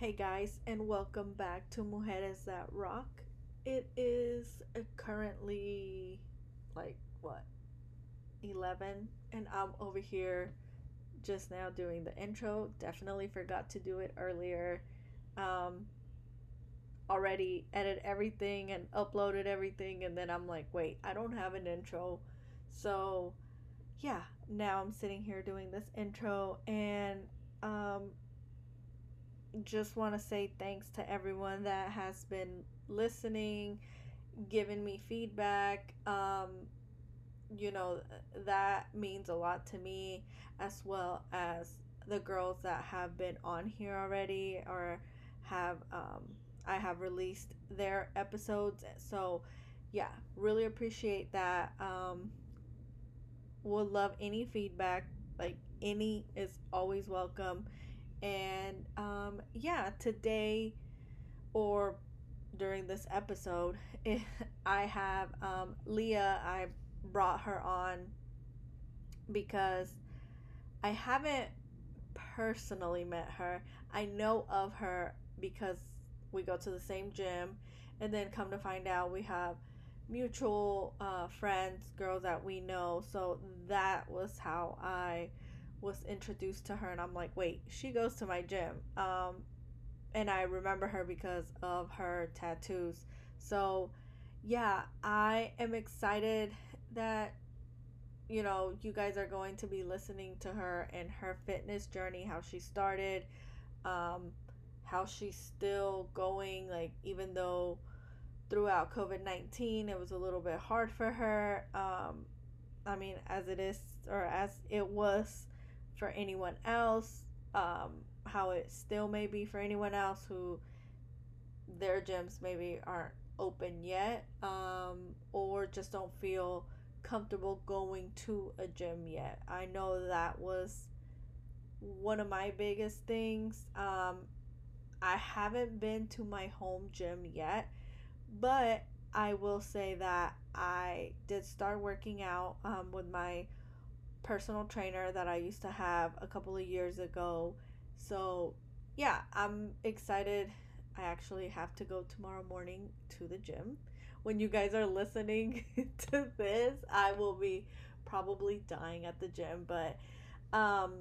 Hey guys, and welcome back to Mujeres That Rock. It is uh, currently like what 11, and I'm over here just now doing the intro. Definitely forgot to do it earlier. Um, already edited everything and uploaded everything, and then I'm like, wait, I don't have an intro. So, yeah, now I'm sitting here doing this intro, and um, just want to say thanks to everyone that has been listening, giving me feedback. Um, you know, that means a lot to me, as well as the girls that have been on here already or have, um, I have released their episodes. So, yeah, really appreciate that. Um, would love any feedback. Like, any is always welcome and um, yeah, today or during this episode, I have um, Leah. I brought her on because I haven't personally met her. I know of her because we go to the same gym, and then come to find out we have mutual uh, friends, girls that we know. So that was how I was introduced to her and I'm like, wait, she goes to my gym. Um, and I remember her because of her tattoos. So, yeah, I am excited that you know, you guys are going to be listening to her and her fitness journey, how she started, um, how she's still going, like, even though throughout COVID 19 it was a little bit hard for her. Um, I mean, as it is, or as it was for anyone else, um, how it still may be for anyone else who their gyms maybe aren't open yet, um, or just don't feel comfortable going to a gym yet. I know that was one of my biggest things. Um, I haven't been to my home gym yet, but I will say that I did start working out um, with my personal trainer that I used to have a couple of years ago. So, yeah, I'm excited. I actually have to go tomorrow morning to the gym. When you guys are listening to this, I will be probably dying at the gym, but um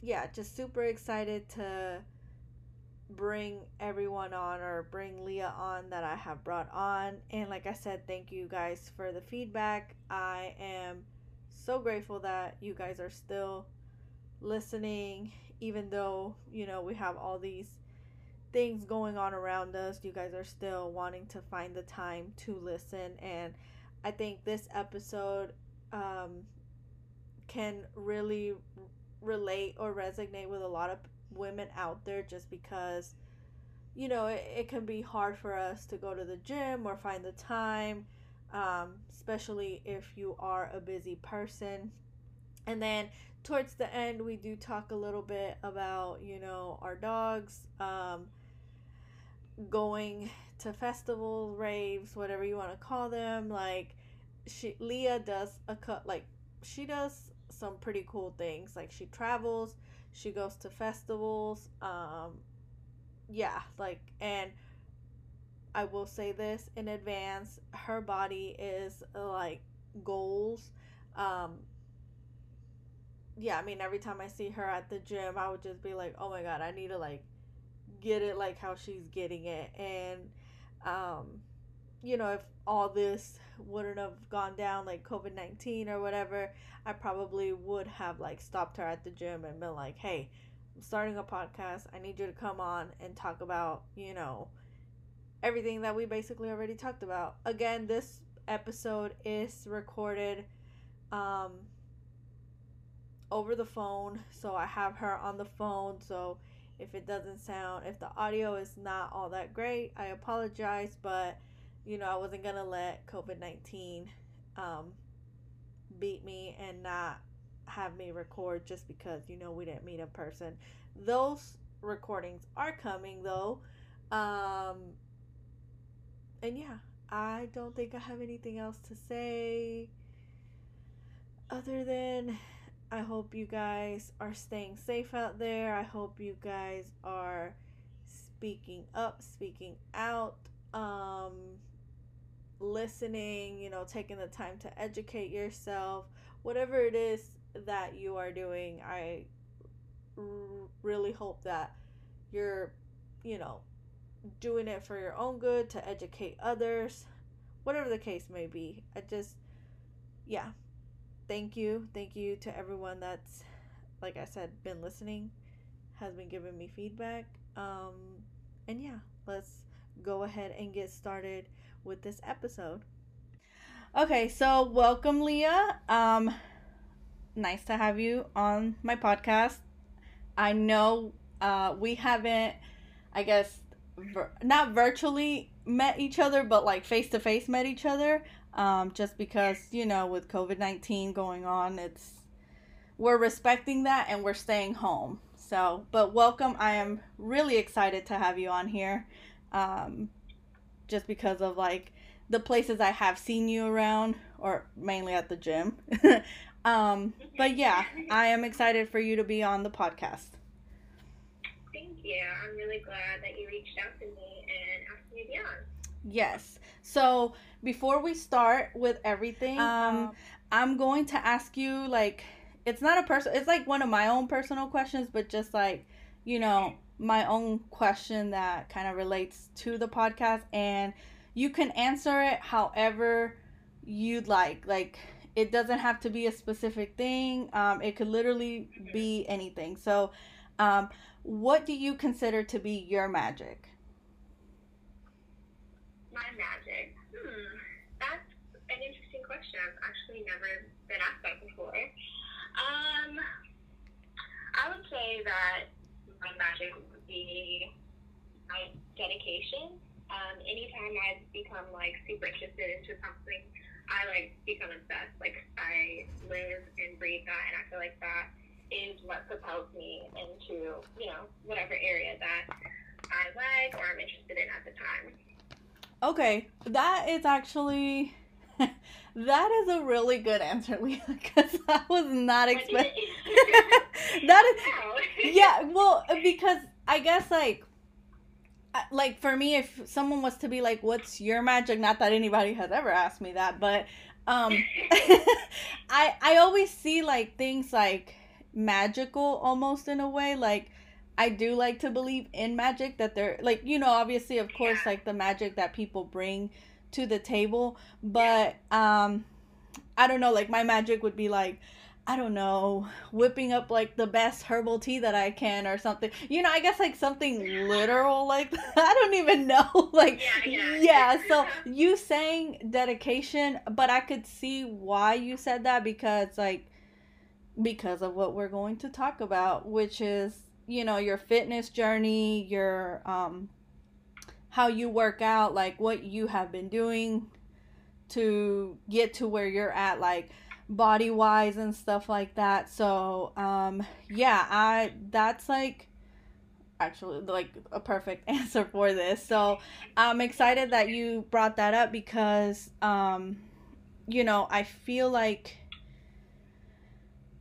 yeah, just super excited to bring everyone on or bring Leah on that I have brought on. And like I said, thank you guys for the feedback. I am so grateful that you guys are still listening, even though, you know, we have all these things going on around us. You guys are still wanting to find the time to listen. And I think this episode um, can really relate or resonate with a lot of women out there just because you know it, it can be hard for us to go to the gym or find the time um, especially if you are a busy person. And then towards the end, we do talk a little bit about, you know, our dogs, um, going to festivals, raves, whatever you want to call them. Like, she, Leah does a cut, like, she does some pretty cool things. Like, she travels, she goes to festivals, um, yeah, like, and I will say this in advance. Her body is like goals. Um, yeah, I mean, every time I see her at the gym, I would just be like, oh my God, I need to like get it like how she's getting it. And, um, you know, if all this wouldn't have gone down like COVID 19 or whatever, I probably would have like stopped her at the gym and been like, hey, I'm starting a podcast. I need you to come on and talk about, you know, everything that we basically already talked about. Again, this episode is recorded um, over the phone, so I have her on the phone. So if it doesn't sound, if the audio is not all that great, I apologize. But you know, I wasn't gonna let COVID nineteen um, beat me and not have me record just because you know we didn't meet in person. Those recordings are coming though. Um, and yeah, I don't think I have anything else to say other than I hope you guys are staying safe out there. I hope you guys are speaking up, speaking out, um, listening, you know, taking the time to educate yourself. Whatever it is that you are doing, I r- really hope that you're, you know, doing it for your own good to educate others, whatever the case may be. I just, yeah, thank you. Thank you to everyone that's, like I said, been listening, has been giving me feedback. Um, and yeah, let's go ahead and get started with this episode. Okay, so welcome, Leah. Um, nice to have you on my podcast. I know uh, we haven't, I guess, vir- not virtually met each other, but like face to face met each other. Um, just because you know, with COVID nineteen going on, it's we're respecting that and we're staying home. So, but welcome. I am really excited to have you on here, um, just because of like the places I have seen you around, or mainly at the gym. um, but yeah, I am excited for you to be on the podcast. Thank you. I'm really glad that you reached out to me and asked me to be on. Yes. So before we start with everything, um, Um, I'm going to ask you like it's not a person. It's like one of my own personal questions, but just like you know my own question that kind of relates to the podcast, and you can answer it however you'd like. Like it doesn't have to be a specific thing. Um, it could literally be anything. So, um, what do you consider to be your magic? My magic. Hmm. That's an interesting question. I've actually never been asked that before. Um, I would say that my magic would be my dedication. Um, anytime I've become like super interested into something, I like become obsessed. Like I live and breathe that, and I feel like that is what propels me into you know whatever area that I like or I'm interested in at the time. Okay, that is actually that is a really good answer, Leah, because I was not expecting. that yeah, well, because I guess like like for me if someone was to be like what's your magic not that anybody has ever asked me that but um i i always see like things like magical almost in a way like i do like to believe in magic that they're like you know obviously of course Yeah. like the magic that people bring to the table but um i don't know like my magic would be like I don't know, whipping up like the best herbal tea that I can or something. You know, I guess like something literal like. I don't even know. Like Yeah, yeah. yeah, so you saying dedication, but I could see why you said that because like because of what we're going to talk about, which is, you know, your fitness journey, your um how you work out, like what you have been doing to get to where you're at like body wise and stuff like that. So, um yeah, I that's like actually like a perfect answer for this. So, I'm excited that you brought that up because um you know, I feel like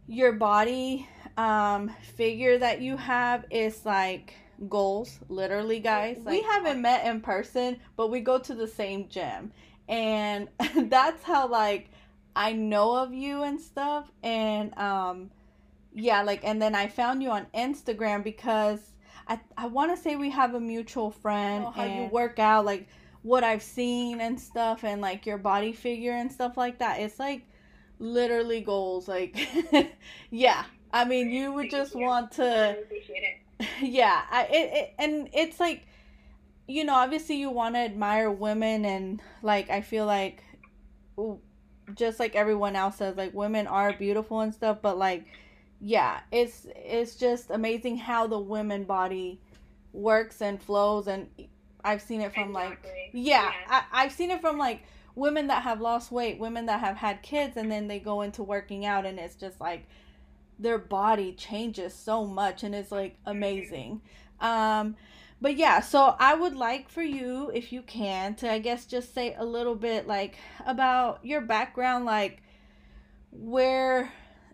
your body um figure that you have is like goals literally guys. We haven't met in person but we go to the same gym. And that's how like i know of you and stuff. And um yeah like and then i found you on instagram because i i want to say we have a mutual friend how you work out like what i've seen and stuff and like your body figure and stuff like that. It's like literally goals like yeah i mean you would just want to really appreciate it. yeah I, it, it and it's like you know obviously you want to admire women and like i feel like just like everyone else says like women are beautiful and stuff but like yeah it's it's just amazing how the women body works and flows and i've seen it from like yeah, Yeah. I, I've seen it from like women that have lost weight, women that have had kids, and then they go into working out, and it's just like their body changes so much, and it's like amazing. Um, but yeah, so I would like for you, if you can, to I guess just say a little bit like about your background, like where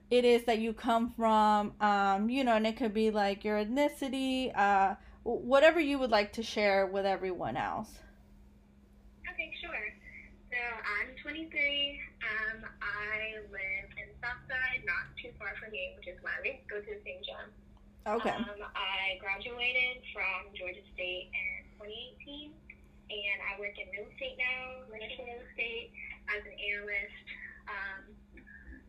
it is that you come from, um, you know, and it could be like your ethnicity, uh, whatever you would like to share with everyone else. Okay, sure. So I'm 23. Um, I live in Southside, not too far from you, which is why we go to the same gym. Okay. Um, I graduated from Georgia State in 2018, and I work in real estate now, commercial real estate, as an analyst. Um,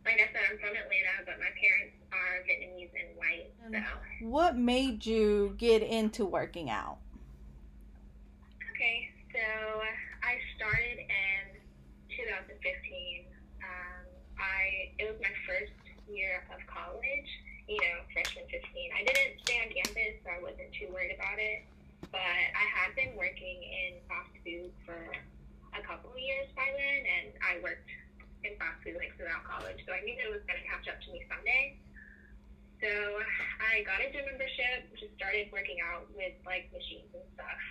like I said, I'm from Atlanta, but my parents are Vietnamese and white. So. What made you get into working out? Okay, so I started in 2015. Um, I it was my first year of college. You know, freshman 15. I didn't stay on campus, so I wasn't too worried about it. But I had been working in fast food for a couple years by then, and I worked in fast food like throughout college, so I knew it was going to catch up to me someday. So I got a gym membership, just started working out with like machines and stuff,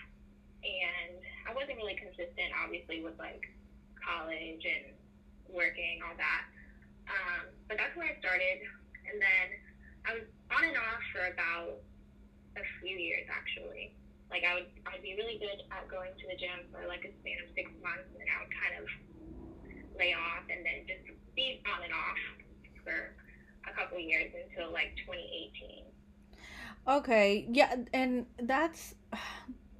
and I wasn't really consistent, obviously, with like college and working all that. Um, but that's where I started, and then I was on and off for about a few years actually. Like I would, I'd be really good at going to the gym for like a span of six months, and then I would kind of lay off, and then just be on and off for a couple of years until like 2018. Okay, yeah, and that's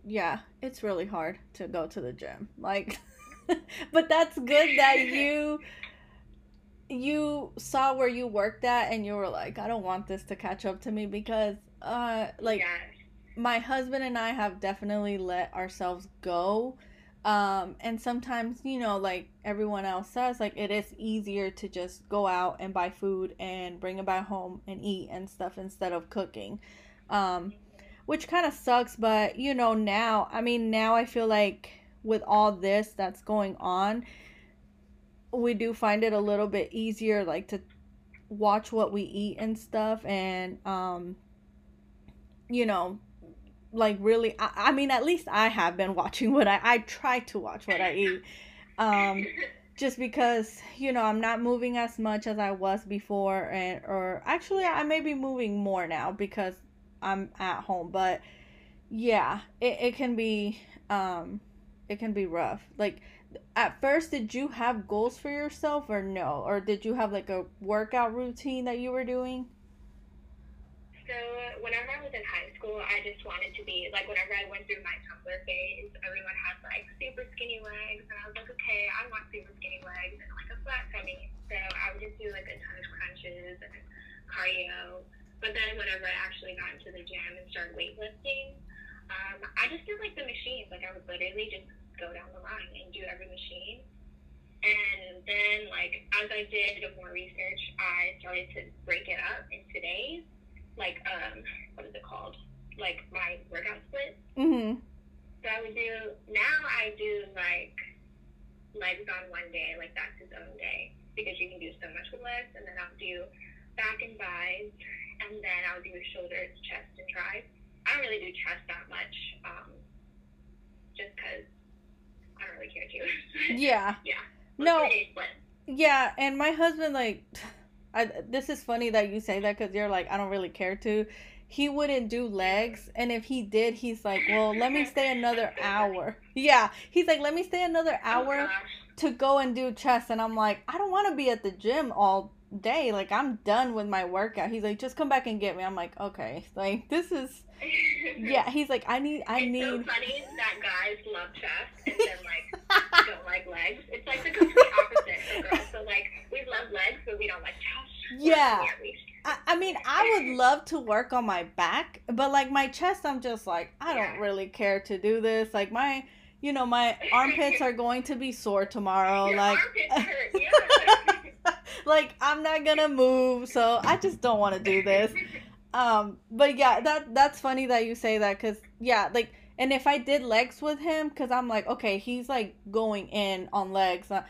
yeah, it's really hard to go to the gym. Like but that's good that you you saw where you worked at and you were like, I don't want this to catch up to me because uh like yes. my husband and I have definitely let ourselves go. Um and sometimes, you know, like everyone else says, like it is easier to just go out and buy food and bring it back home and eat and stuff instead of cooking. Um which kind of sucks, but you know, now, I mean, now I feel like with all this that's going on, we do find it a little bit easier like to watch what we eat and stuff and um you know like really I, I mean at least i have been watching what i i try to watch what i eat um just because you know i'm not moving as much as i was before and or actually i may be moving more now because i'm at home but yeah it, it can be um it can be rough like at first did you have goals for yourself or no or did you have like a workout routine that you were doing So whenever I was in high school, I just wanted to be like whenever I went through my Tumblr phase, everyone had like super skinny legs, and I was like, okay, I want super skinny legs and like a flat tummy. So I would just do like a ton of crunches and cardio. But then whenever I actually got into the gym and started weightlifting, um, I just did like the machines. Like I would literally just go down the line and do every machine. And then like as I did more research, I started to break it up into days. Like um what is it called? Like my workout split. Mm-hmm. So i would do now i do like legs on one day like that's his own day because you can do so much with legs. And then i'll do back and bis and then i'll do shoulders chest and tris i don't really do chest that much um just because i don't really care to yeah yeah No. Yeah, and my husband like I this is funny that you say that cuz you're like I don't really care to. He wouldn't do legs and if he did, he's like, "Well, let me stay another hour." Yeah, he's like, "Let me stay another Oh, hour gosh. to go and do chest." And I'm like, "I don't want to be at the gym all day. Like I'm done with my workout." He's like, "Just come back and get me." I'm like, "Okay." Like this is yeah, he's like, "I need I it's need so funny that guys love chest and then like don't like legs. It's like the complete opposite for girls. So like we love legs, but we don't like chest. Yeah. Or at least. I, I mean, I would love to work on my back, but like my chest, I'm just like, I don't really care to do this. Like my, you know, my armpits are going to be sore tomorrow. Your like. Yeah. like I'm not gonna move, so I just don't want to do this. Um, but yeah, that that's funny that you say that, cause yeah, like, and if I did legs with him, cause I'm like, okay, he's like going in on legs. Uh,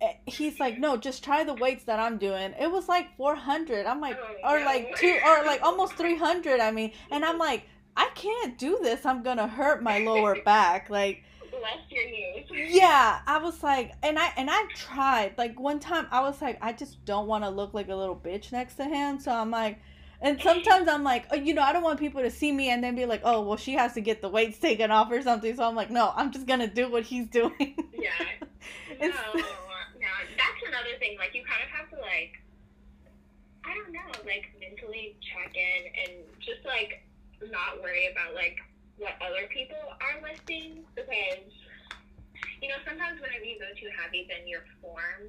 eh, he's like, no, just try the weights that I'm doing. It was like 400. I'm like, Oh, or no. like two, or like almost 300. I mean, and I'm like, I can't do this. I'm gonna hurt my lower back. Like, less your news. Yeah, I was like, and I and I tried. Like one time, I was like, I just don't want to look like a little bitch next to him. So I'm like, and sometimes I'm like, oh, you know, I don't want people to see me and then be like, oh, well, she has to get the weights taken off or something. So I'm like, no, I'm just gonna do what he's doing. Yeah. No, no, that's another thing. Like you kind of have to like, I don't know, like mentally check in and just like not worry about like what other people are lifting because you know sometimes whenever you go too heavy, then your form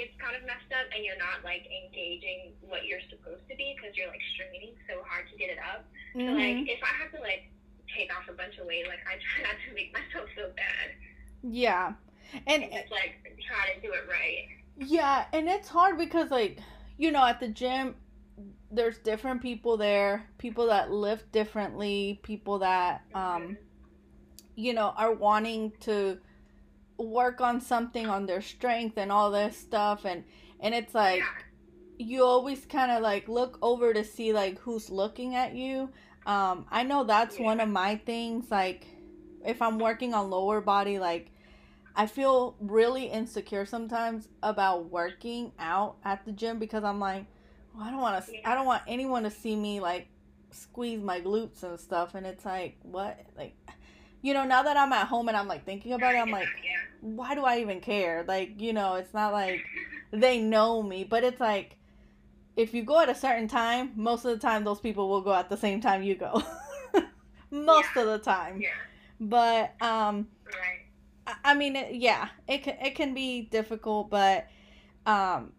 gets kind of messed up and you're not like engaging what you're supposed to be because you're like straining so hard to get it up. Mm-hmm. So like if I have to like take off a bunch of weight, like I try not to make myself feel bad. Yeah. And, it's like try to do it right. Yeah, and it's hard because like, you know, at the gym there's different people there, people that lift differently, people that um you know, are wanting to work on something on their strength and all this stuff and and it's like you always kind of like look over to see like who's looking at you. Um i know that's Yeah. one of my things like if i'm working on lower body like i feel really insecure sometimes about working out at the gym because i'm like well, i don't want to i don't want anyone to see me like squeeze my glutes and stuff and it's like what? Like you know now that i'm at home and i'm like thinking about it i'm like why do I even care? Like, you know, it's not like they know me, but it's like if you go at a certain time, most of the time those people will go at the same time you go. most Yeah. of the time. yeah, But um right. I- I mean, it, yeah, it can it can be difficult, but um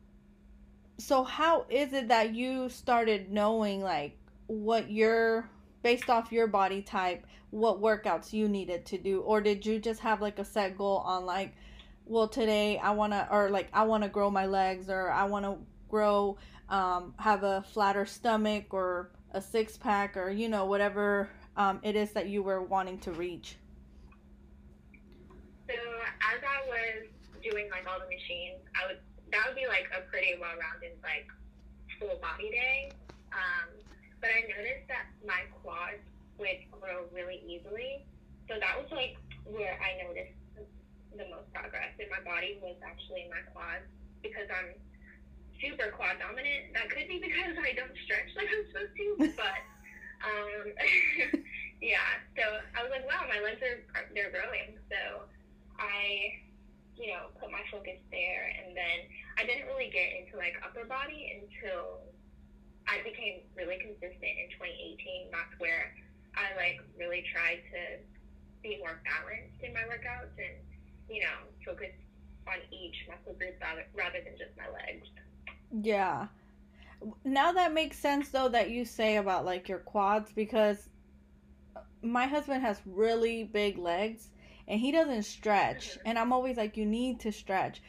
so how is it that you started knowing like what your based off your body type, what workouts you needed to do or did you just have like a set goal on like well, today I want to or like I want to grow my legs or I want to grow um have a flatter stomach or a six pack or you know whatever um it is that you were wanting to reach. So as I was doing like all the machines, I would that would be like a pretty well rounded like full body day. Um, but I noticed that my quads would grow really easily. So that was like where I noticed the most progress in my body was actually my quads because I'm super quad dominant. That could be because I don't stretch like I'm supposed to, but um, yeah. So I was like, wow, my legs are they're growing. So I, you know, put my focus there, and then I didn't really get into like upper body until I became really consistent in 2018. That's where I like really tried to be more balanced in my workouts and you know focus on each muscle group rather, rather than just my legs. Yeah. Now that makes sense though that you say about like your quads because my husband has really big legs and he doesn't stretch mm-hmm. and I'm always like you need to stretch.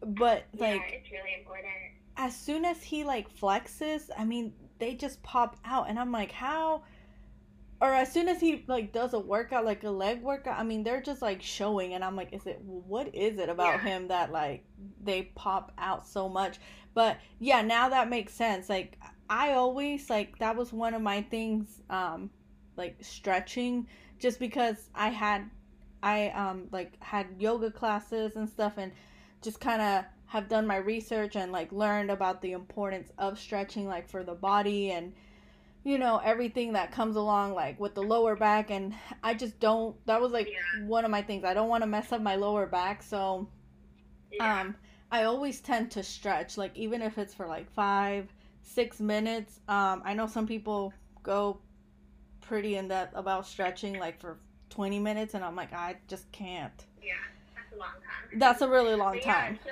But like yeah, it's really important. As soon as he like flexes, I mean, they just pop out and I'm like, "How?" Or as soon as he like does a workout like a leg workout, I mean, they're just like showing and I'm like, "Is it what is it about Yeah. him that like they pop out so much?" But yeah, now that makes sense. Like I always like that was one of my things um like stretching just because I had I um like had yoga classes and stuff and just kind of have done my research and like learned about the importance of stretching like for the body and you know everything that comes along like with the lower back and I just don't that was like Yeah. one of my things. I don't want to mess up my lower back, so Yeah. um I always tend to stretch like even if it's for like 5 6 minutes. Um I know some people go pretty in depth about stretching like for 20 minutes and I'm like I just can't. yeah, that's a long time. That's a really long yeah, time. so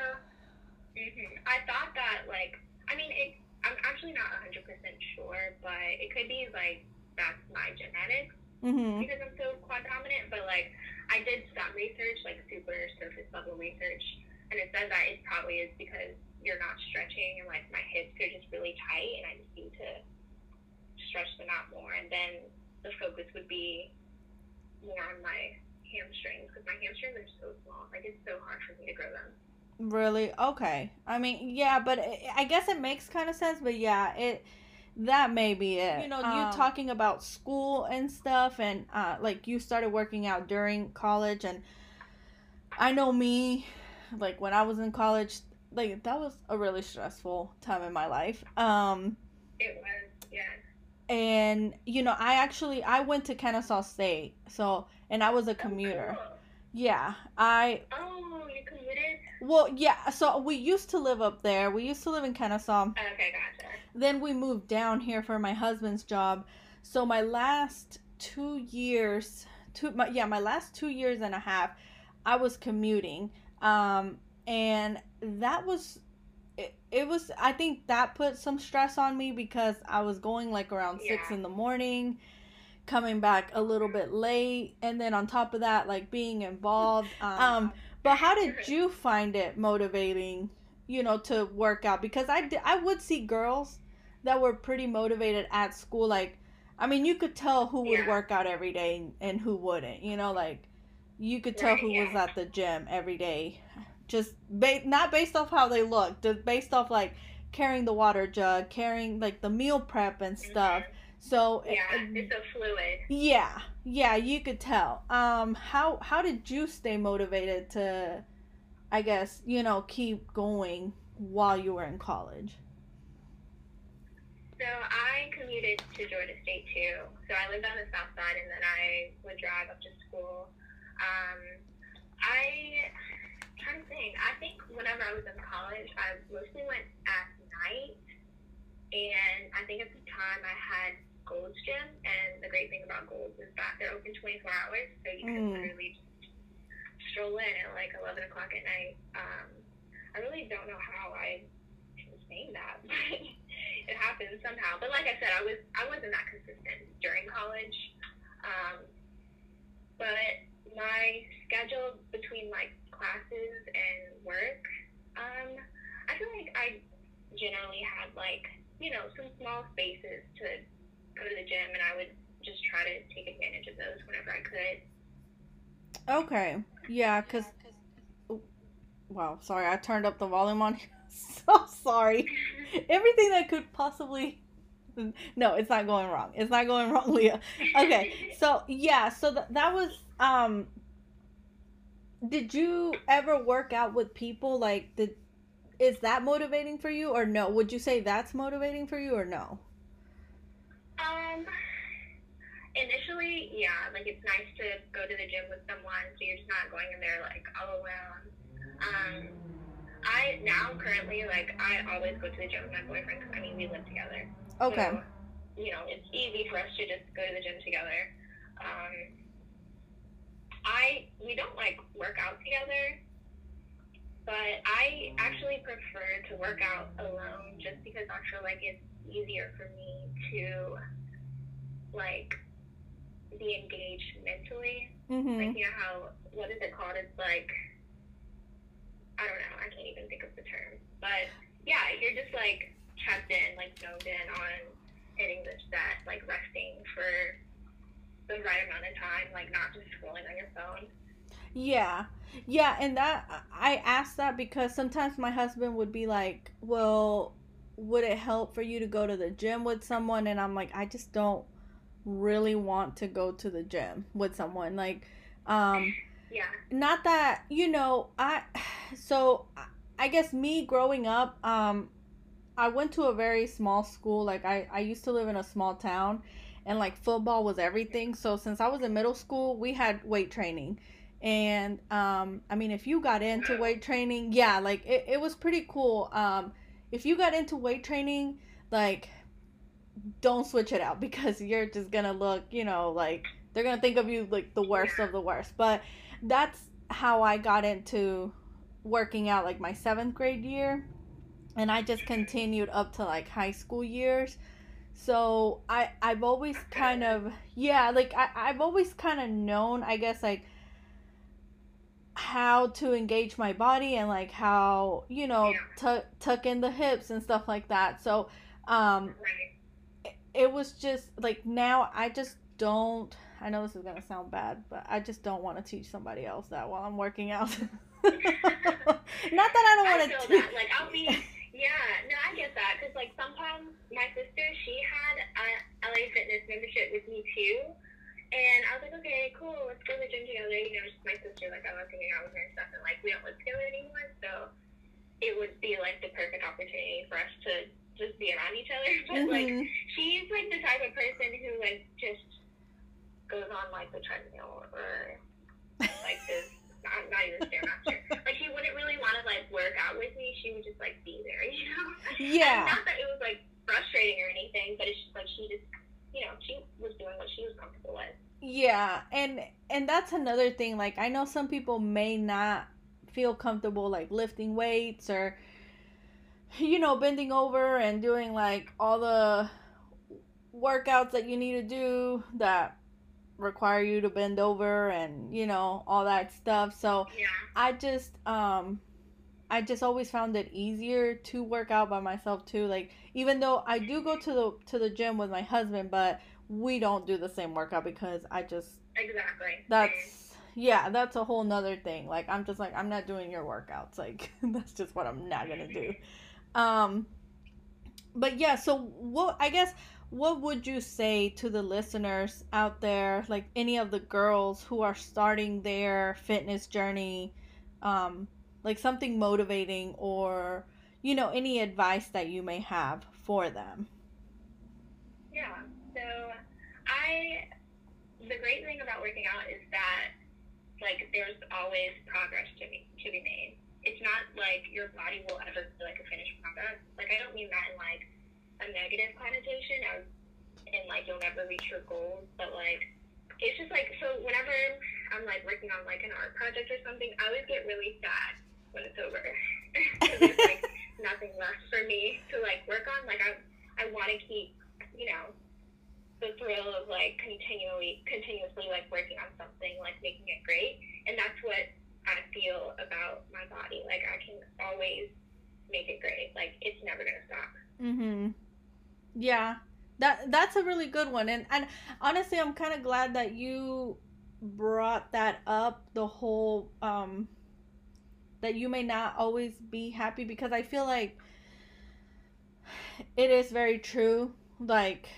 hmm I thought that like I mean it. I'm actually not 100 percent sure, but it could be like that's my genetics Mhm. because I'm so quad dominant. But like I did some research, like super surface level research, and it says that it probably is because you're not stretching and like my hips are just really tight, and I just need to stretch them out more, and then the focus would be more on my hamstrings because my hamstrings are so small. Like it's so hard for me to grow them. Really? Okay. I mean, yeah, but I I guess it makes kind of sense, but yeah, it that may be it. You know, you Um, talking about school and stuff and uh like you started working out during college and I know me, like when I was in college, like that was a really stressful time in my life. Um, it was, yeah. And you know, I actually I went to Kennesaw State, so and I was a commuter. Oh, cool. Yeah, I oh you commuted? Well, yeah. So we used to live up there. We used to live in Kennesaw. Okay, gotcha. Then we moved down here for my husband's job. So my last two years, two my, yeah, my last two years and a half, I was commuting. Um, and that was it, it was I think that put some stress on me because I was going like around six in the morning, coming back a little bit late, and then on top of that, like being involved. Um, but how did you find it motivating, you know, to work out? Because I did, I would see girls that were pretty motivated at school. Like, I mean, you could tell who would Yeah. work out every day and who wouldn't. You know, like you could tell Right, who was at the gym every day, just ba- not based off how they look, just based off like carrying the water jug, carrying like the meal prep and stuff. Mhm. So Yeah, uh, it's so fluid. yeah, yeah, you could tell. Um, how how did you stay motivated to, I guess you know, keep going while you were in college? So I commuted to Georgia State too. So I lived on the south side, and then I would drive up to school. Um, I I'm trying to think. I think whenever I was in college, I mostly went at night, and I think at the time I had Gold's Gym, and the great thing about Gold's is that they're open 24 hours, so you can Mm. literally just stroll in at like 11 o'clock at night. Um, I really don't know how I sustain that, but it happens somehow. But like I said, I was I wasn't that consistent during college. Um, but my schedule between like classes and work, um, I feel like I generally had like you know some small spaces to go to the gym, and I would just try to take advantage of those whenever I could. Okay, yeah, cause wow, sorry, I turned up the volume on. So sorry. Everything that could possibly. No, it's not going wrong. It's not going wrong, Leah. Okay, so yeah, so th- that was um. Did you ever work out with people like did? Is that motivating for you or no? Would you say that's motivating for you or no? Um, initially, yeah, like it's nice to go to the gym with someone, so you're just not going in there like all alone. Um, I now currently like I always go to the gym with my boyfriend because I mean we live together. Okay. So, you know, it's easy for us to just go to the gym together. Um, I we don't like work out together, but I actually prefer to work out alone just because I feel like it's easier for me to like be engaged mentally. Mhm. Like you know how what is it called? It's like I don't know. I can't even think of the term. But yeah, you're just like checked in, like zoned in on hitting the set, like resting for the right amount of time, like not just scrolling on your phone. Yeah. Yeah, and that I asked that because sometimes my husband would be like, "Well, would it help for you to go to the gym with someone?" And I'm like, "I just don't really want to go to the gym with someone." Like um Yeah. not that, you know, I so I guess me growing up um I went to a very small school. Like I I used to live in a small town and like football was everything. So since I was in middle school, we had weight training. And um I mean if you got into weight training, yeah, like it, it was pretty cool. Um if you got into weight training, like don't switch it out because you're just gonna look, you know, like they're gonna think of you like the worst of the worst. But that's how I got into working out like my seventh grade year. And I just continued up to like high school years. So I I've always kind of yeah, like I, I've always kind of known, I guess like how to engage my body and like how, you know, Yeah. tuck tuck in the hips and stuff like that. So um Right. it was just like now I just don't. I know this is gonna sound bad, but I just don't want to teach somebody else that while I'm working out. Not that I don't want to teach. that. Like I'll be. Yeah. No, I get that because like sometimes my sister she had a LA Fitness membership with me too. And I was like, okay, cool, let's go to the gym together. You know, just my sister. Like I love hanging out with her and stuff, and like we don't live together anymore, so it would be like the perfect opportunity for us to just be around each other. But like Mhm. she's like the type of person who like just goes on like the treadmill or like this. Not, not even stairmaster. like she wouldn't really want to like work out with me. She would just like be there, you know. Yeah. Not that it was like frustrating or anything, but it's just like she just, you know, she was doing what she was comfortable with. Yeah, and and that's another thing. Like I know some people may not feel comfortable like lifting weights or you know bending over and doing like all the workouts that you need to do that require you to bend over and you know all that stuff. So Yeah. I just um I just always found it easier to work out by myself too. Like even though I do go to the to the gym with my husband, but we don't do the same workout because I just Exactly. That's yeah, that's a whole nother thing. Like I'm just like I'm not doing your workouts. Like that's just what I'm not gonna do. Um but yeah, so what I guess what would you say to the listeners out there, like any of the girls who are starting their fitness journey, um, like something motivating or you know, any advice that you may have for them? Yeah. So I the great thing about working out is that like there's always progress to be to be made. It's not like your body will ever be like a finished product. Like I don't mean that in like a negative connotation as in like you'll never reach your goals, but like it's just like so whenever I'm like working on like an art project or something, I always get really sad when it's over. there's like nothing left for me to like work on. Like I I want to keep, you know, the thrill of like continually continuously like working on something, like making it great. And that's what I feel about my body. Like I can always make it great. Like it's never gonna stop. Mm-hmm. Yeah. That that's a really good one. And and honestly I'm kinda glad that you brought that up, the whole um that you may not always be happy because I feel like it is very true. Like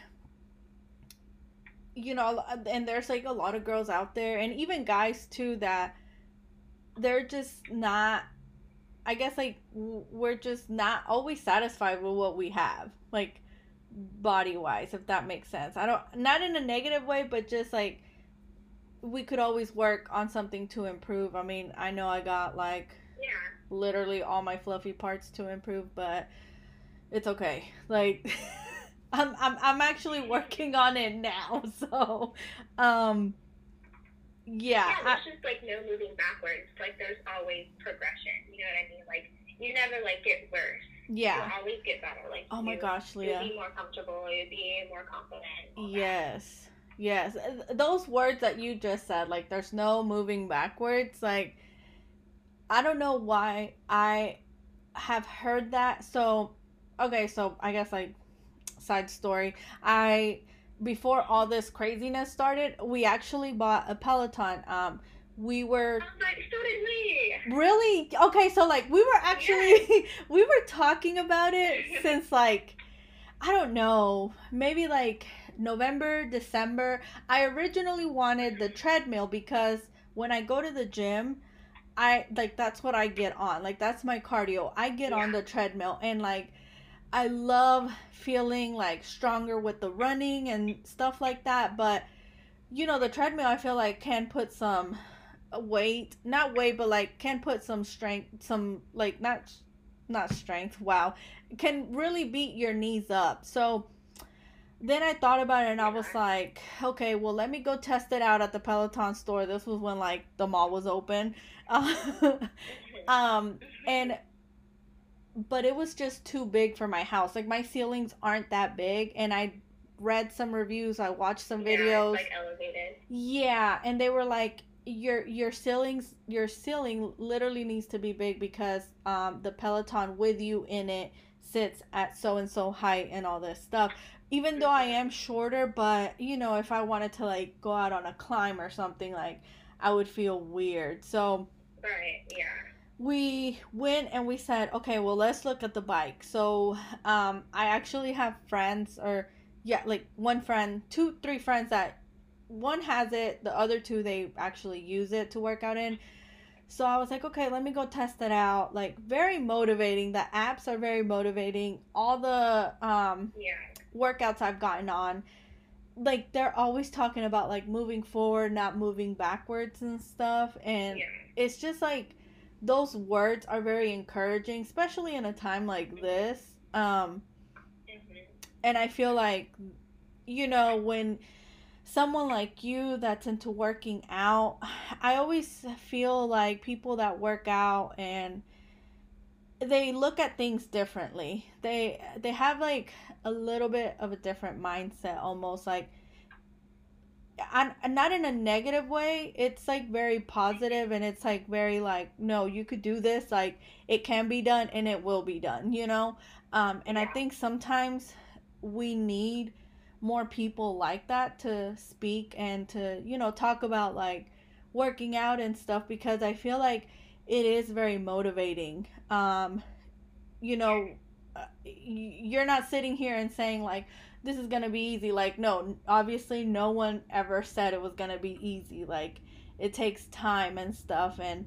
you know, and there's like a lot of girls out there and even guys too that they're just not I guess like we're just not always satisfied with what we have, like body wise, if that makes sense. I don't not in a negative way, but just like we could always work on something to improve. I mean, I know I got like Yeah. literally all my fluffy parts to improve, but it's okay. Like I'm I'm I'm actually working on it now. So um yeah, Yeah, I, there's just like no moving backwards. Like there's always progression. You know what I mean? Like you never like get worse. yeah. You'll always get better. Like Oh my you, gosh, You'll be more comfortable. You'll be more confident. all that. Yes. Yes. Those words that you just said, like there's no moving backwards, like I don't know why I have heard that. So, okay, so I guess like side story. I before all this craziness started, we actually bought a Peloton. Um we were like, so did we. Really? Okay, so like we were actually we were talking about it since like I don't know, maybe like November, December. I originally wanted the treadmill because when I go to the gym, I like that's what I get on. Like that's my cardio. I get on the treadmill and like I love feeling like stronger with the running and stuff like that, but you know, the treadmill I feel like can put some weight, not weight, but like can put some strength, some like not not strength. Wow, can really beat your knees up. So then I thought about it and I was like, okay, well let me go test it out at the Peloton store. This was when like the mall was open. um and but it was just too big for my house. Like my ceilings aren't that big and I read some reviews, I watched some Yeah, videos. like elevated. Yeah, and they were like your your ceilings your ceiling literally needs to be big because um the Peloton with you in it sits at so and so height and all this stuff. Even though I am shorter, but you know, if I wanted to like go out on a climb or something like I would feel weird. So Right. Yeah. we went and we said, okay, well, let's look at the bike. So, um, I actually have friends, or yeah, like one friend, two, three friends that one has it, the other two they actually use it to work out in. So I was like, okay, let me go test it out. Like very motivating. The apps are very motivating. All the um Yeah. workouts I've gotten on, like they're always talking about like moving forward, not moving backwards and stuff. And Yeah. It's just like those words are very encouraging, especially in a time like this. Um hmm and I feel like you know when someone like you that's into working out, I always feel like people that work out and they look at things differently. They they have like a little bit of a different mindset almost like and not in a negative way. It's like very positive and it's like very like no you could do this like it can be done and it will be done you know? Um and i think sometimes we need more people like that to speak and to you know talk about like working out and stuff because i feel like it is very motivating. Um you know uh, you're not sitting here and saying like this is gonna be easy. Like no obviously no one ever said it was gonna be easy. Like it takes time and stuff and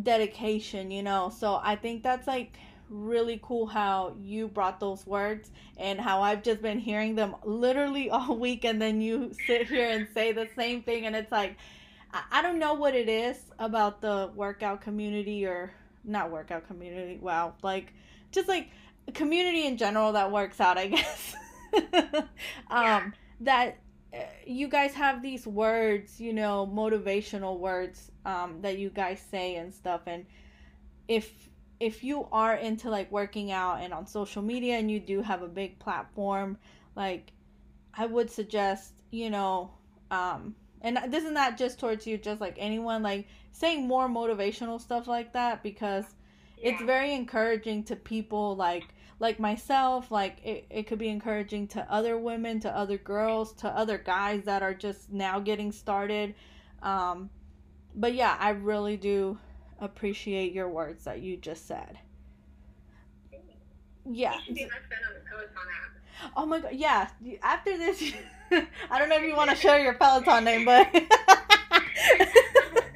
dedication you know? So i think that's like really cool how you brought those words and how i've just been hearing them literally all week and then you sit here and say the same thing and it's like i, don't know what it is about the workout community or not workout community. Wow. Like just like community in general that works out i guess um Yeah. that uh, you guys have these words you know motivational words um that you guys say and stuff and if if you are into like working out and on social media and you do have a big platform like i would suggest you know um and this is not just towards you just like anyone like saying more motivational stuff like that because it's very encouraging to people like like myself like it, it could be encouraging to other women to other girls to other guys that are just now getting started. Um but yeah i really do appreciate your words that you just said. Yeah. You should be my friend on the Peloton app. oh my god yeah. After this i don't know if you want to share your peloton name but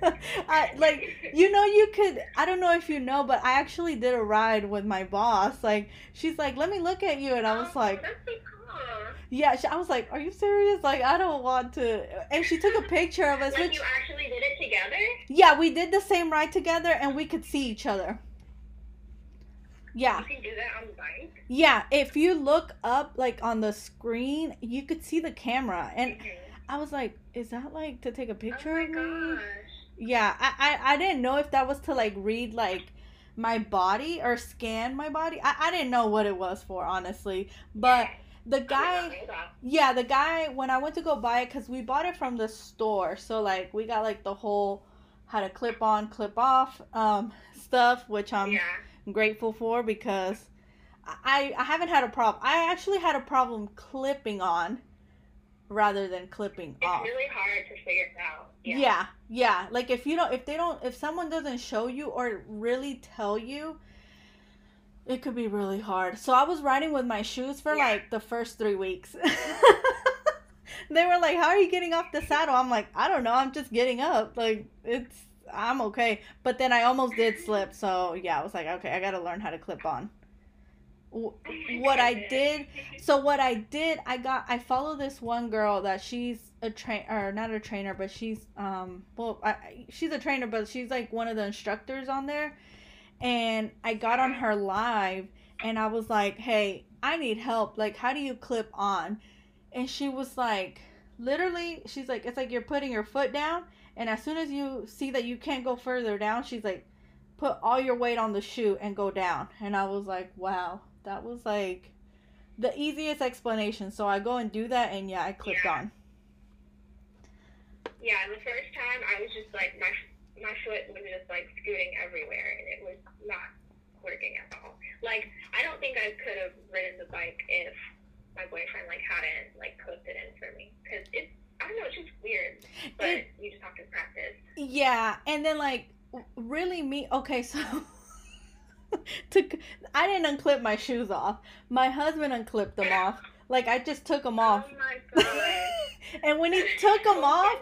I, like you know you could i don't know if you know but i actually did a ride with my boss like she's like let me look at you and i was Oh, like that's so cool. yeah she, i was like are you serious like i don't want to and she took a picture of us Like which you actually did it together? yeah we did the same ride together and we could see each other yeah You can do that on the bike? yeah if you look up like on the screen you could see the camera and Mhm. i was like is that like to take a picture oh of me gosh. Yeah, I, I I didn't know if that was to like read like my body or scan my body. I, I didn't know what it was for honestly. But the I did not guy, yeah, the guy when I went to go buy it cuz we bought it from the store. So like we got like the whole how to clip on, clip off um stuff which I'm yeah. grateful for because I I haven't had a problem. I actually had a problem clipping on rather than clipping It's off. It's really hard to figure out. Yeah. Yeah. Yeah, Like if you don't, if they don't, if someone doesn't show you or really tell you, it could be really hard. So I was riding with my shoes for Yeah. like the first three weeks. they were like, "How are you getting off the saddle?" I'm like, "I don't know. I'm just getting up. Like it's, I'm okay." But then I almost did slip. So yeah, I was like, "Okay, I got to learn how to clip on." What I did so what I did, I got I follow this one girl that she's a train or not a trainer, but she's um well I- she's a trainer, but she's like one of the instructors on there, and I got on her live and I was like, hey, I need help. Like, how do you clip on? And she was like, literally, she's like, it's like you're putting your foot down, and as soon as you see that you can't go further down, she's like, put all your weight on the shoe and go down. And I was like, wow, that was like the easiest explanation. So I go and do that, and yeah, I clipped Yeah. on. Yeah, the first time I was just like my my foot was just like scooting everywhere, and it was not working at all. Like I don't think I could have ridden the bike if my boyfriend like hadn't like clipped it in for me because it's I don't know, it's just weird, but It- you just have to practice. Yeah, and then like really me okay, so to I didn't unclip my shoes off. My husband unclipped them off. Like I just took them oh off. Oh my god. and when he took them Oh,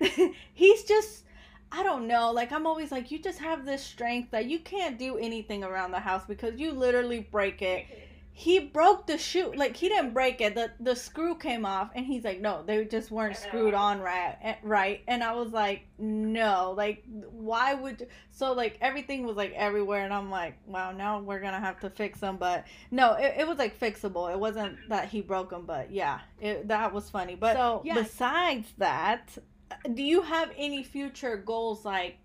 off, he's just I don't know. Like I'm always like you just have this strength that you can't do anything around the house because you literally break it. He broke the shoe. Like he didn't break it. The the screw came off and he's like, "No, they just weren't screwed on right." eh, Right. And I was like, "No. Like why would So like everything was like everywhere and I'm like, "Wow, now we're going to have to fix them." But no, it, it was like fixable. It wasn't that he broke them, but yeah. It that was funny. But so, yeah. besides that, do you have any future goals like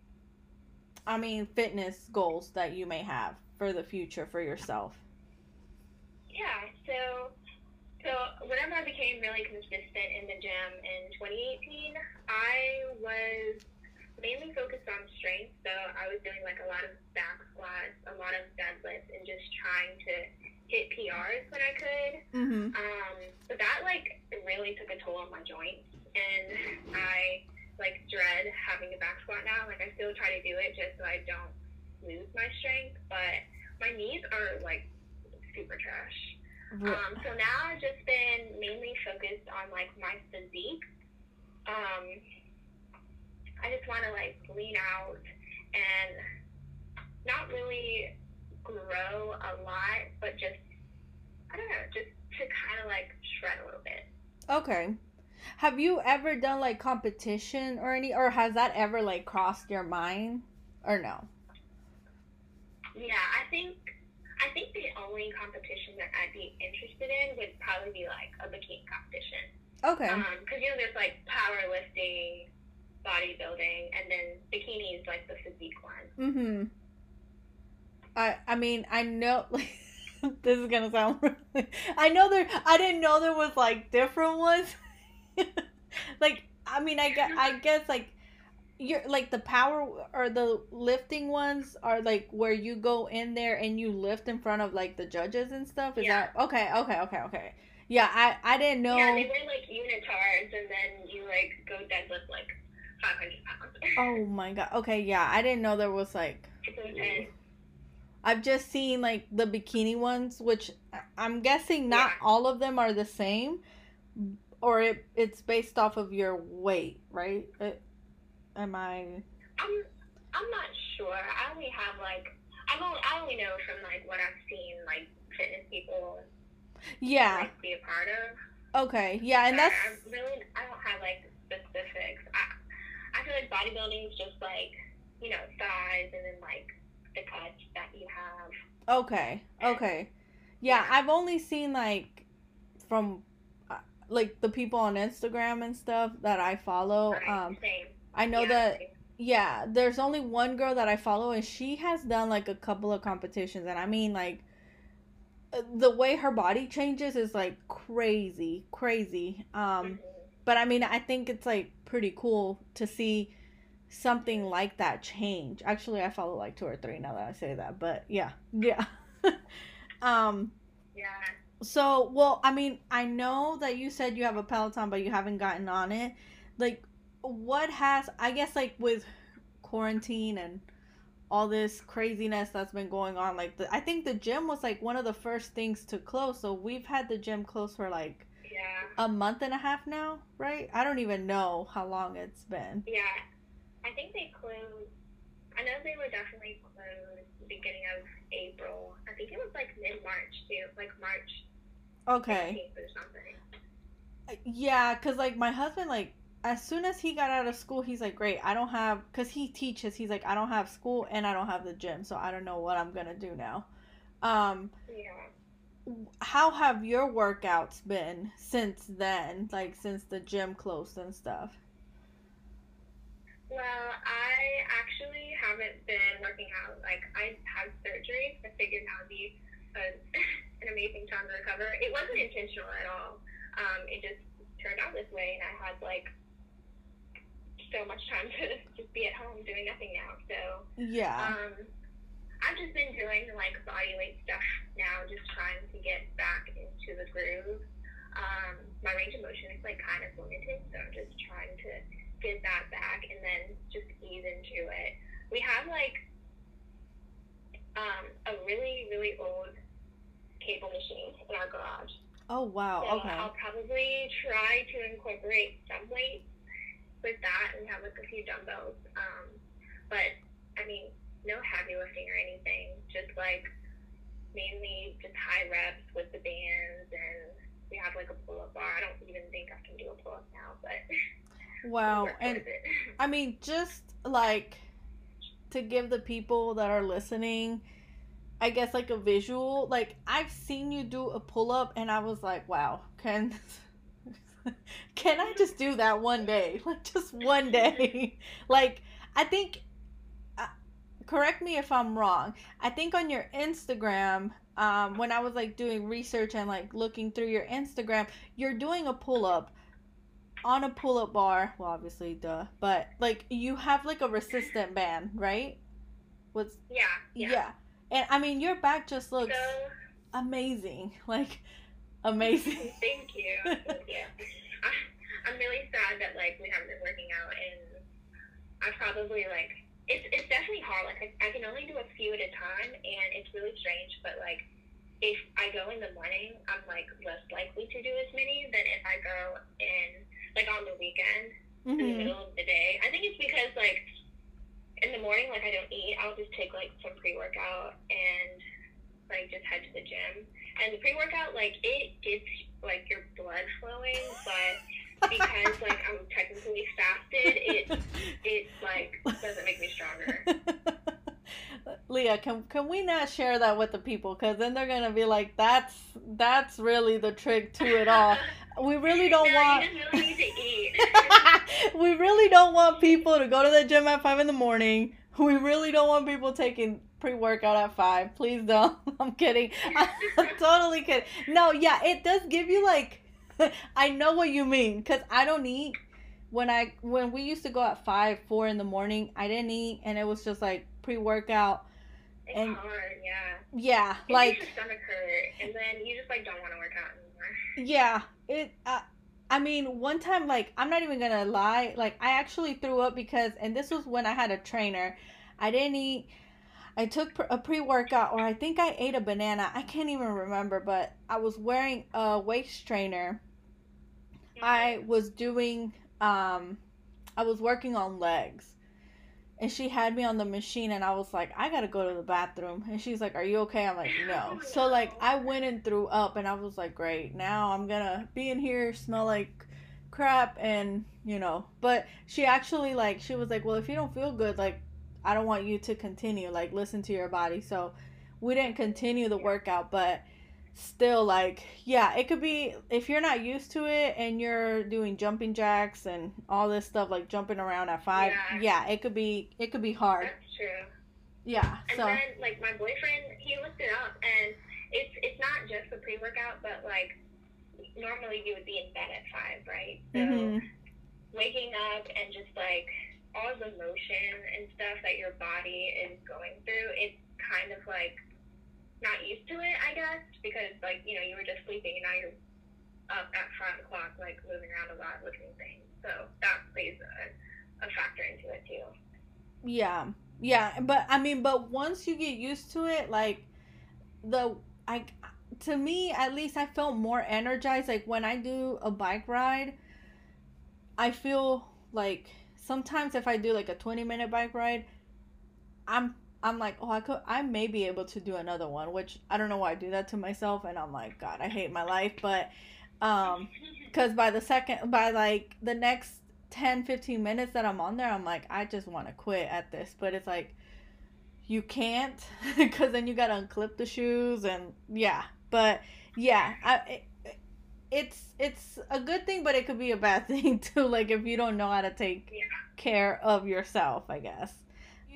I mean, fitness goals that you may have for the future for yourself? Yeah, so so whenever I became really consistent in the gym in 2018, I was mainly focused on strength. So I was doing like a lot of back squats, a lot of deadlifts, and just trying to hit PRs when I could. Mm-hmm. Um, but that like really took a toll on my joints, and I like dread having a back squat now. Like I still try to do it just so I don't lose my strength, but my knees are like super trash. Um, so now I've just been mainly focused on like my physique. Um, I just want to like lean out and not really grow a lot, but just I don't know, just to kind of like shred a little bit. Okay. Have you ever done like competition or any, or has that ever like crossed your mind, or no? Yeah, I think I think the only competition that I'd be interested in would probably be like a bikini competition. Okay. because you know there's like powerlifting, bodybuilding, and then bikini is like the physique one. Mm-hmm. I I mean I know like this is gonna sound really, I know there I didn't know there was like different ones. like I mean I guess I guess like you're like the power or the lifting ones are like where you go in there and you lift in front of like the judges and stuff. Is Yeah. that okay? Okay. Okay. Okay. Yeah. I I didn't know. Yeah, they wear like unitards, and then you like go deadlift like 500 pounds. Oh my god. Okay. Yeah. I didn't know there was like. I've just seen like the bikini ones, which I- I'm guessing not Yeah. all of them are the same, or it it's based off of your weight, right? It, am I? I'm I'm not sure. I only have like I'm only, I only know from like what I've seen like fitness people Yeah. like be a part of. Okay. Yeah, and I- that's I really I don't have like specifics. I I feel like bodybuilding is just like you know size and then like the cuts that you have. okay. Okay. Yeah, Yeah. I've only seen like from uh, like the people on Instagram and stuff that I follow. Right, Um, same. I know Yeah, that same. yeah there's only one girl that i follow and she has done like a couple of competitions and i mean like uh, the way her body changes is like crazy crazy um Mhm. but i mean i think it's like pretty cool to see something like that change actually i follow like two or three now that i say that but yeah yeah um Yeah. so, well, I mean, I know that you said you have a Peloton, but you haven't gotten on it. Like, what has, I guess, like with quarantine and all this craziness that's been going on, like, the, I think the gym was like one of the first things to close. So, we've had the gym closed for like Yeah. a month and a half now, right? I don't even know how long it's been. Yeah. I think they closed. I know they were definitely closed beginning of April. I think it was like mid March too, like March Okay. 15th or something. Yeah, cause like my husband, like as soon as he got out of school, he's like, "Great, I don't have," cause he teaches. He's like, "I don't have school and I don't have the gym, so I don't know what I'm gonna do now." Um, Yeah. how have your workouts been since then? Like since the gym closed and stuff. Well, I actually haven't been working out. Like, I had surgery. I figured that would be a, an amazing time to recover. It wasn't intentional at all. Um, it just turned out this way, and I had, like, so much time to just be at home doing nothing now. So, Yeah. um, I've just been doing, like, body weight stuff now, just trying to get back into the groove. Um, my range of motion is, like, kind of limited, so I'm just trying to get that back and then just ease into it. We have like um, a really, really old cable machine in our garage. Oh wow. So okay. I'll probably try to incorporate some weights with that and have like a few dumbbells. Um, but I mean, no heavy lifting or anything. Just like mainly just high reps with the bands and we have like a pull up bar. I don't even think I can do a pull up now, but wow. And I mean, just like to give the people that are listening I guess like a visual. Like I've seen you do a pull up and I was like, wow, can can I just do that one day? Like just one day. like I think uh, correct me if I'm wrong. I think on your Instagram um, when I was like doing research and like looking through your Instagram, you're doing a pull up on a pull up bar. Well, obviously, duh. But like you have like a resistant band, right? What's yeah, yeah. yeah. And I mean, your back just looks so, amazing. Like, amazing. Thank you. Thank you. I, I'm really sad that, like, we haven't been working out, and I probably, like, it's, it's definitely hard. Like, I, I can only do a few at a time, and it's really strange, but, like, if I go in the morning, I'm, like, less likely to do as many than if I go in, like, on the weekend, mm-hmm. in the mm-hmm. middle of the day. I think it's because, like, in the morning, like I don't eat, I'll just take like some pre workout and like just head to the gym. And the pre workout, like it gets like your blood flowing, but because like I'm technically fasted, it it like doesn't make me stronger. Leah, can can we not share that with the people? Because then they're gonna be like, "That's that's really the trick to it all." We really don't no, want. Really we really don't want people to go to the gym at five in the morning. We really don't want people taking pre workout at five. Please don't. I'm kidding. I'm totally kidding. No, yeah, it does give you like. I know what you mean because I don't eat when I when we used to go at five four in the morning. I didn't eat and it was just like pre workout it's and hard, yeah. Yeah, it like your stomach hurt, and then you just like don't want to work out anymore. Yeah, it. Uh, I mean, one time, like I'm not even gonna lie, like I actually threw up because, and this was when I had a trainer. I didn't eat. I took a pre workout, or I think I ate a banana. I can't even remember, but I was wearing a waist trainer. Mm-hmm. I was doing. Um, I was working on legs and she had me on the machine and I was like, I gotta go to the bathroom. And she's like, Are you okay? I'm like, No. So like I went and threw up and I was like, Great, now I'm gonna be in here, smell like crap and you know but she actually like she was like, Well if you don't feel good, like I don't want you to continue, like listen to your body. So we didn't continue the workout, but still like yeah it could be if you're not used to it and you're doing jumping jacks and all this stuff like jumping around at five yeah, yeah it could be it could be hard that's true yeah and so. then like my boyfriend he looked it up and it's it's not just the pre-workout but like normally you would be in bed at five right so mm-hmm. waking up and just like all the motion and stuff that your body is going through it's kind of like not used to it, I guess, because like you know you were just sleeping and now you're up at five o'clock, like moving around a lot, lifting things. So that plays a, a factor into it too. Yeah, yeah, but I mean, but once you get used to it, like the I to me at least I felt more energized. Like when I do a bike ride, I feel like sometimes if I do like a twenty minute bike ride, I'm I'm like, oh, I could, I may be able to do another one, which I don't know why I do that to myself, and I'm like, God, I hate my life, but, um, because by the second, by like the next 10, 15 minutes that I'm on there, I'm like, I just want to quit at this, but it's like, you can't, because then you gotta unclip the shoes, and yeah, but yeah, I. It, it's it's a good thing, but it could be a bad thing too. Like if you don't know how to take yeah. care of yourself, I guess.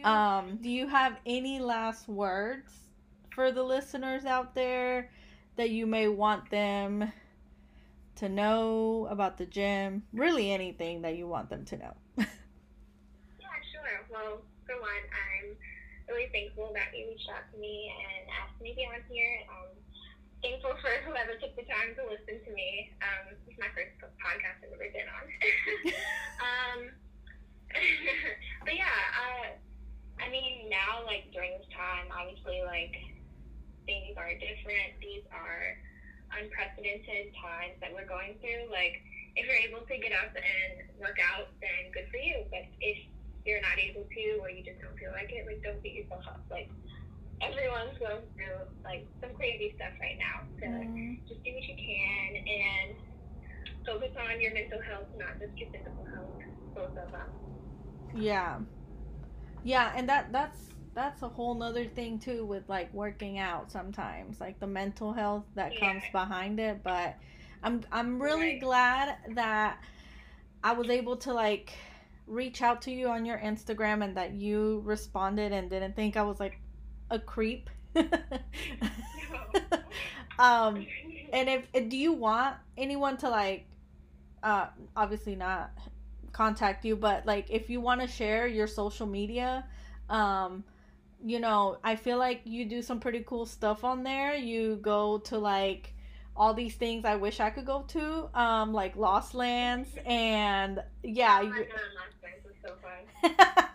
Um, do you have any last words for the listeners out there that you may want them to know about the gym? Really, anything that you want them to know. yeah, sure. Well, for one, I'm really thankful that you reached out to me and asked me to be on here. Um, thankful for whoever took the time to listen to me. Um, this is my first podcast I've ever been on. um, but yeah, uh, I mean, now, like, during this time, obviously, like, things are different. These are unprecedented times that we're going through, like if you're able to get up and work out, then good for you. But if you're not able to, or you just don't feel like it, like don't beat yourself up. Like everyone's going through like some crazy stuff right now. So mm. just do what you can and focus on your mental health, not just your physical health. Both of them. Yeah. Yeah, and that that's that's a whole nother thing too with like working out sometimes like the mental health that yeah. comes behind it but i'm i'm really right. glad that i was able to like reach out to you on your instagram and that you responded and didn't think i was like a creep um and if do you want anyone to like uh obviously not contact you but like if you want to share your social media um you know, I feel like you do some pretty cool stuff on there. You go to like all these things I wish I could go to, um, like Lost Lands, and yeah. Oh, you... so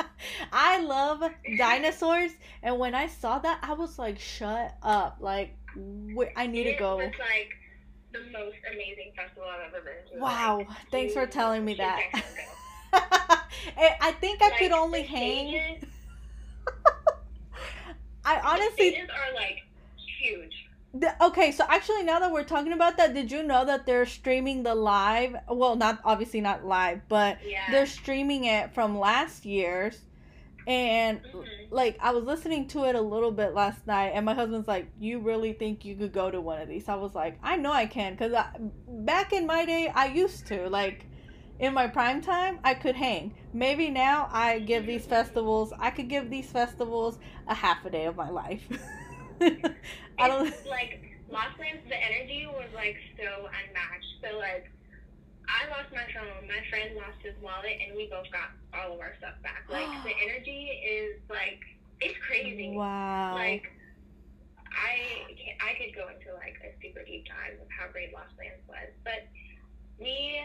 I love dinosaurs, and when I saw that, I was like, "Shut up!" Like, wh- I need it to go. Like the most amazing festival I've ever been to. Wow! Like, Thanks for telling me that. I think I like, could only hang. I honestly the are like huge. The, okay, so actually, now that we're talking about that, did you know that they're streaming the live? Well, not obviously not live, but yeah. they're streaming it from last year's. And like, I was listening to it a little bit last night, and my husband's like, "You really think you could go to one of these?" I was like, "I know I can, cause I, back in my day, I used to like." in my prime time, I could hang. Maybe now I give these festivals, I could give these festivals a half a day of my life. I don't it's like Lost Lands, the energy was like so unmatched. So like I lost my phone, my friend lost his wallet, and we both got all of our stuff back. Like the energy is like it's crazy. Wow. Like I I could go into like a super deep dive of how great Lost Lands was, but we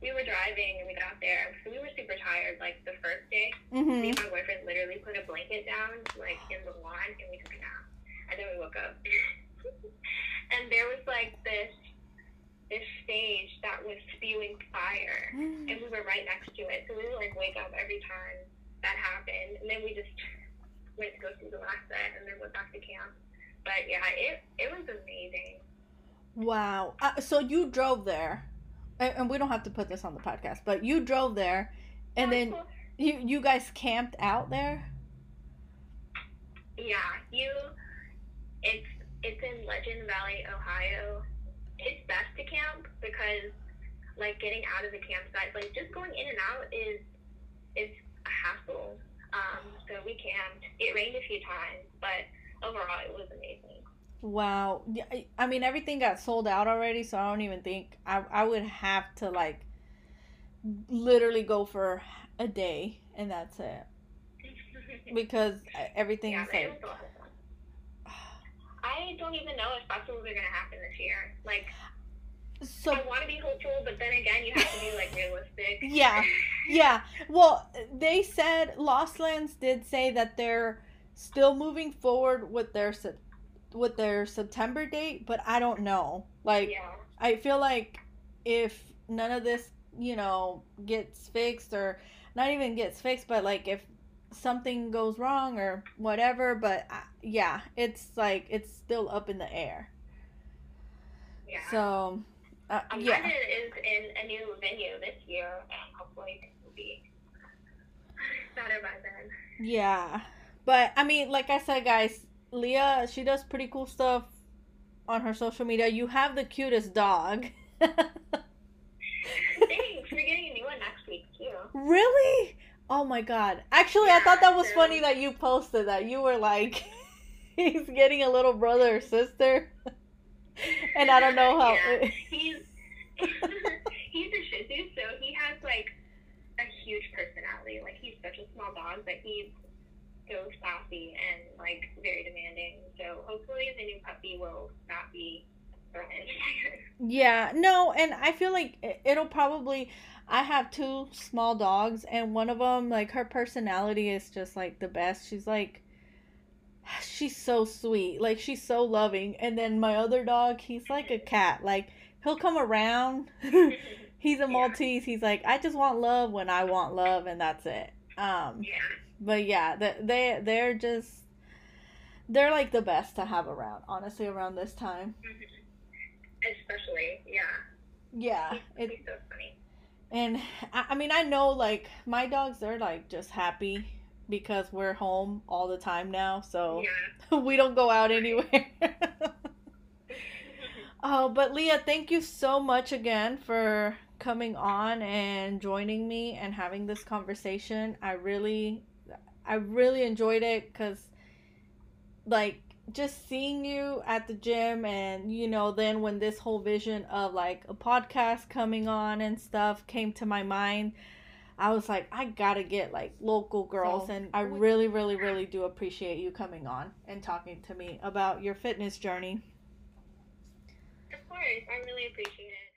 we were driving and we got there, so we were super tired. Like the first day, mm-hmm. me and my boyfriend literally put a blanket down, like in the lawn, and we took a nap. And then we woke up, and there was like this this stage that was spewing fire, mm. and we were right next to it. So we would like wake up every time that happened, and then we just went to go see the last set, and then went back to camp. But yeah, it it was amazing. Wow. Uh, so you drove there and we don't have to put this on the podcast, but you drove there, and then you you guys camped out there. Yeah, you. It's it's in Legend Valley, Ohio. It's best to camp because, like, getting out of the campsite, like just going in and out is is a hassle. Um, so we camped. It rained a few times, but overall, it was amazing. Wow. I mean, everything got sold out already, so I don't even think I, I would have to, like, literally go for a day, and that's it. Because everything yeah, is like. I don't even know if festivals are going to happen this year. Like, so I want to be hopeful, but then again, you have to be like realistic. yeah, yeah. Well, they said Lost Lands did say that they're still moving forward with their with their September date, but I don't know. Like yeah. I feel like if none of this, you know, gets fixed or not even gets fixed, but like if something goes wrong or whatever, but I, yeah, it's like it's still up in the air. Yeah. So, uh, um, yeah. is in a new venue this year, and hopefully it will be better by then. Yeah, but I mean, like I said, guys, Leah, she does pretty cool stuff on her social media. You have the cutest dog. Thanks. We're getting a new one next week too. Really? Oh my god. Actually, yeah, I thought that was so... funny that you posted that. You were like, he's getting a little brother or sister. and I don't know how. Yeah. he's he's a Shih Tzu, so he has like a huge personality. Like he's such a small dog, but he's so sassy and like very demanding. So hopefully the new puppy will not be yeah, no, and I feel like it'll probably. I have two small dogs, and one of them, like her personality is just like the best. She's like, she's so sweet. Like she's so loving. And then my other dog, he's like a cat. Like he'll come around. he's a Maltese. He's like, I just want love when I want love, and that's it. Um, Yeah. but yeah, they they they're just they're like the best to have around. Honestly, around this time. Mhm. Especially, yeah. Yeah, it's, it so funny. and I, I mean I know like my dogs they're like just happy because we're home all the time now, so Yeah. we don't go out anywhere. oh, but Leah, thank you so much again for coming on and joining me and having this conversation. I really I really enjoyed it cuz like just seeing you at the gym and you know then when this whole vision of like a podcast coming on and stuff came to my mind I was like, I gotta get like local girls, So, and I really, really, really do appreciate you coming on and talking to me about your fitness journey. Of course, I really appreciate it.